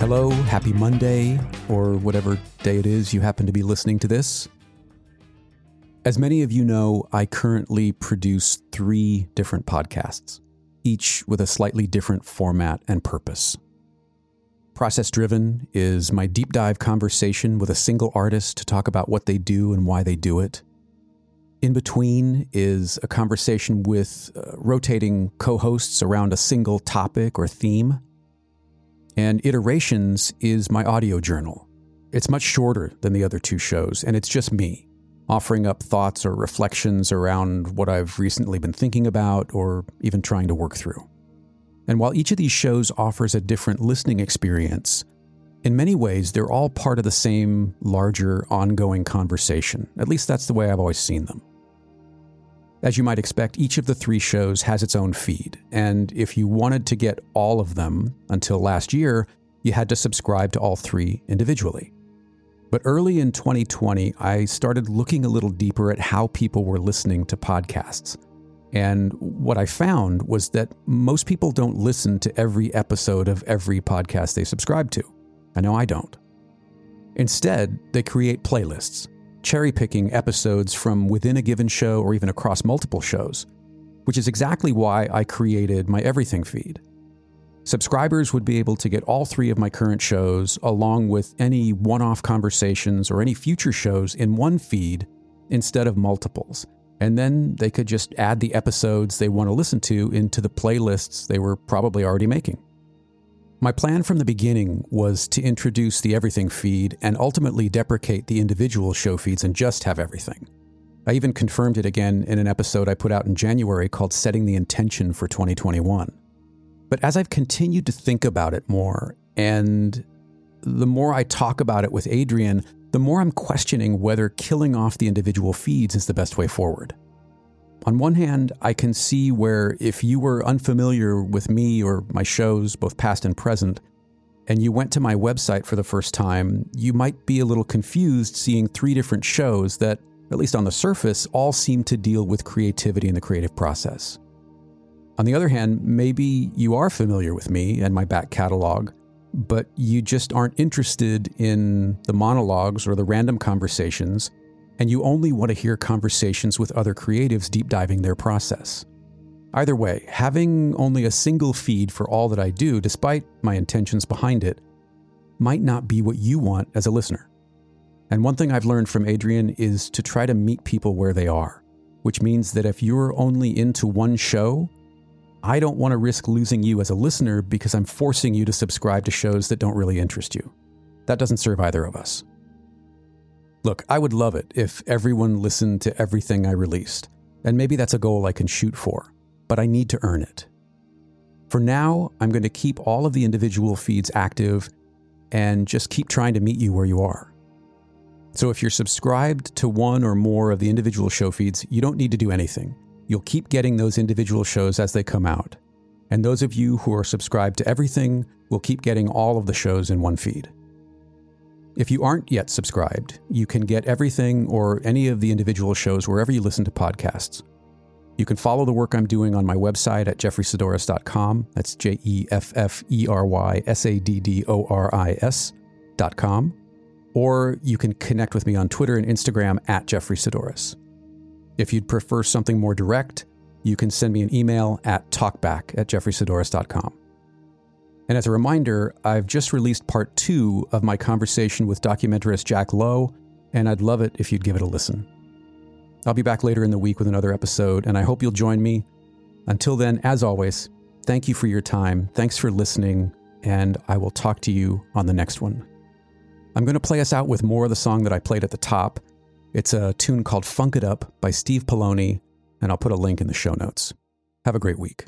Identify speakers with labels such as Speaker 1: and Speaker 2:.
Speaker 1: Hello, happy Monday, or whatever day it is you happen to be listening to this. As many of you know, I currently produce three different podcasts, each with a slightly different format and purpose. Process Driven is my deep dive conversation with a single artist to talk about what they do and why they do it. In between is a conversation with uh, rotating co hosts around a single topic or theme. And Iterations is my audio journal. It's much shorter than the other two shows, and it's just me offering up thoughts or reflections around what I've recently been thinking about or even trying to work through. And while each of these shows offers a different listening experience, in many ways, they're all part of the same larger ongoing conversation. At least that's the way I've always seen them. As you might expect, each of the three shows has its own feed, and if you wanted to get all of them until last year, you had to subscribe to all three individually. But early in 2020, I started looking a little deeper at how people were listening to podcasts. And what I found was that most people don't listen to every episode of every podcast they subscribe to. I know I don't. Instead, they create playlists cherry picking episodes from within a given show or even across multiple shows, which is exactly why I created my Everything feed. Subscribers would be able to get all three of my current shows, along with any one off conversations or any future shows, in one feed instead of multiples. And then they could just add the episodes they want to listen to into the playlists they were probably already making. My plan from the beginning was to introduce the everything feed and ultimately deprecate the individual show feeds and just have everything. I even confirmed it again in an episode I put out in January called Setting the Intention for 2021. But as I've continued to think about it more, and the more I talk about it with Adrian, the more I'm questioning whether killing off the individual feeds is the best way forward. On one hand, I can see where if you were unfamiliar with me or my shows, both past and present, and you went to my website for the first time, you might be a little confused seeing three different shows that, at least on the surface, all seem to deal with creativity and the creative process. On the other hand, maybe you are familiar with me and my back catalog, but you just aren't interested in the monologues or the random conversations and you only want to hear conversations with other creatives deep diving their process. Either way, having only a single feed for all that I do, despite my intentions behind it, might not be what you want as a listener. And one thing I've learned from Adrian is to try to meet people where they are, which means that if you're only into one show, I don't want to risk losing you as a listener because I'm forcing you to subscribe to shows that don't really interest you. That doesn't serve either of us. Look, I would love it if everyone listened to everything I released, and maybe that's a goal I can shoot for, but I need to earn it. For now, I'm going to keep all of the individual feeds active and just keep trying to meet you where you are. So if you're subscribed to one or more of the individual show feeds, you don't need to do anything. You'll keep getting those individual shows as they come out. And those of you who are subscribed to everything will keep getting all of the shows in one feed. If you aren't yet subscribed, you can get everything or any of the individual shows wherever you listen to podcasts. You can follow the work I'm doing on my website at jefferysaddoris.com. That's J E F F E R Y S A D D O R I S.com. Or you can connect with me on Twitter and Instagram at Jeffery Saddoris. If you'd prefer something more direct, you can send me an email at talkback at jefferysaddoris.com. And as a reminder, I've just released part two of my conversation with documentarist Jack Lowe, and I'd love it if you'd give it a listen. I'll be back later in the week with another episode, and I hope you'll join me. Until then, as always, thank you for your time. Thanks for listening, and I will talk to you on the next one. I'm going to play us out with more of the song that I played at the top. It's a tune called Funk It Up by Steve Poloni, and I'll put a link in the show notes. Have a great week.